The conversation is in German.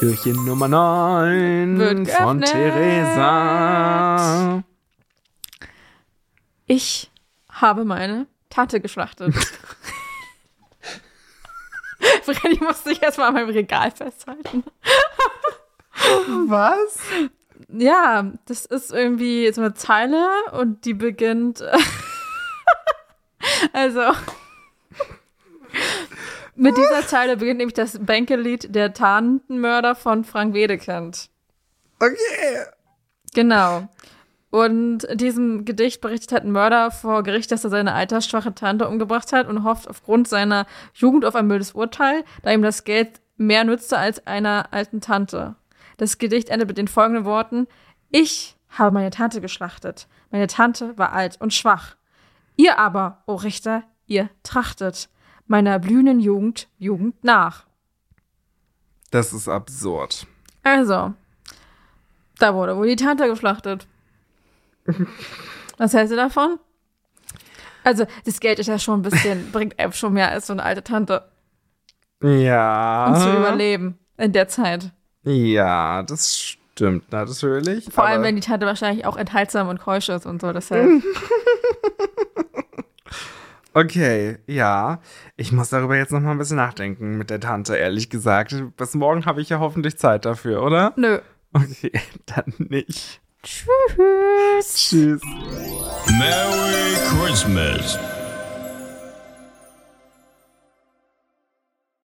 Türchen Nummer 9 Wird von. Theresa. Ich habe meine Tante geschlachtet. Freddy musste ich erstmal an meinem Regal festhalten. Was? Ja, das ist irgendwie so eine Zeile und die beginnt. also. Mit dieser Zeile beginnt nämlich das Bänkelied Der Tantenmörder von Frank Wedekind. Okay. Genau. Und in diesem Gedicht berichtet hat ein Mörder vor Gericht, dass er seine altersschwache Tante umgebracht hat und hofft aufgrund seiner Jugend auf ein mildes Urteil, da ihm das Geld mehr nützte als einer alten Tante. Das Gedicht endet mit den folgenden Worten: Ich habe meine Tante geschlachtet. Meine Tante war alt und schwach. Ihr aber, o Richter, ihr trachtet meiner blühenden Jugend Jugend nach. Das ist absurd. Also, da wurde wohl die Tante geschlachtet. Was hältst du davon? Also, das Geld ist ja schon ein bisschen, bringt einem schon mehr als so eine alte Tante, Ja. um zu überleben in der Zeit. Ja, das stimmt natürlich. Vor allem, wenn die Tante wahrscheinlich auch enthaltsam und keusch ist und so. Deshalb. Okay, ja. Ich muss darüber jetzt noch mal ein bisschen nachdenken mit der Tante, ehrlich gesagt. Bis morgen habe ich ja hoffentlich Zeit dafür, oder? Nö. Okay, dann nicht. Tschüss. Tschüss. Merry Christmas.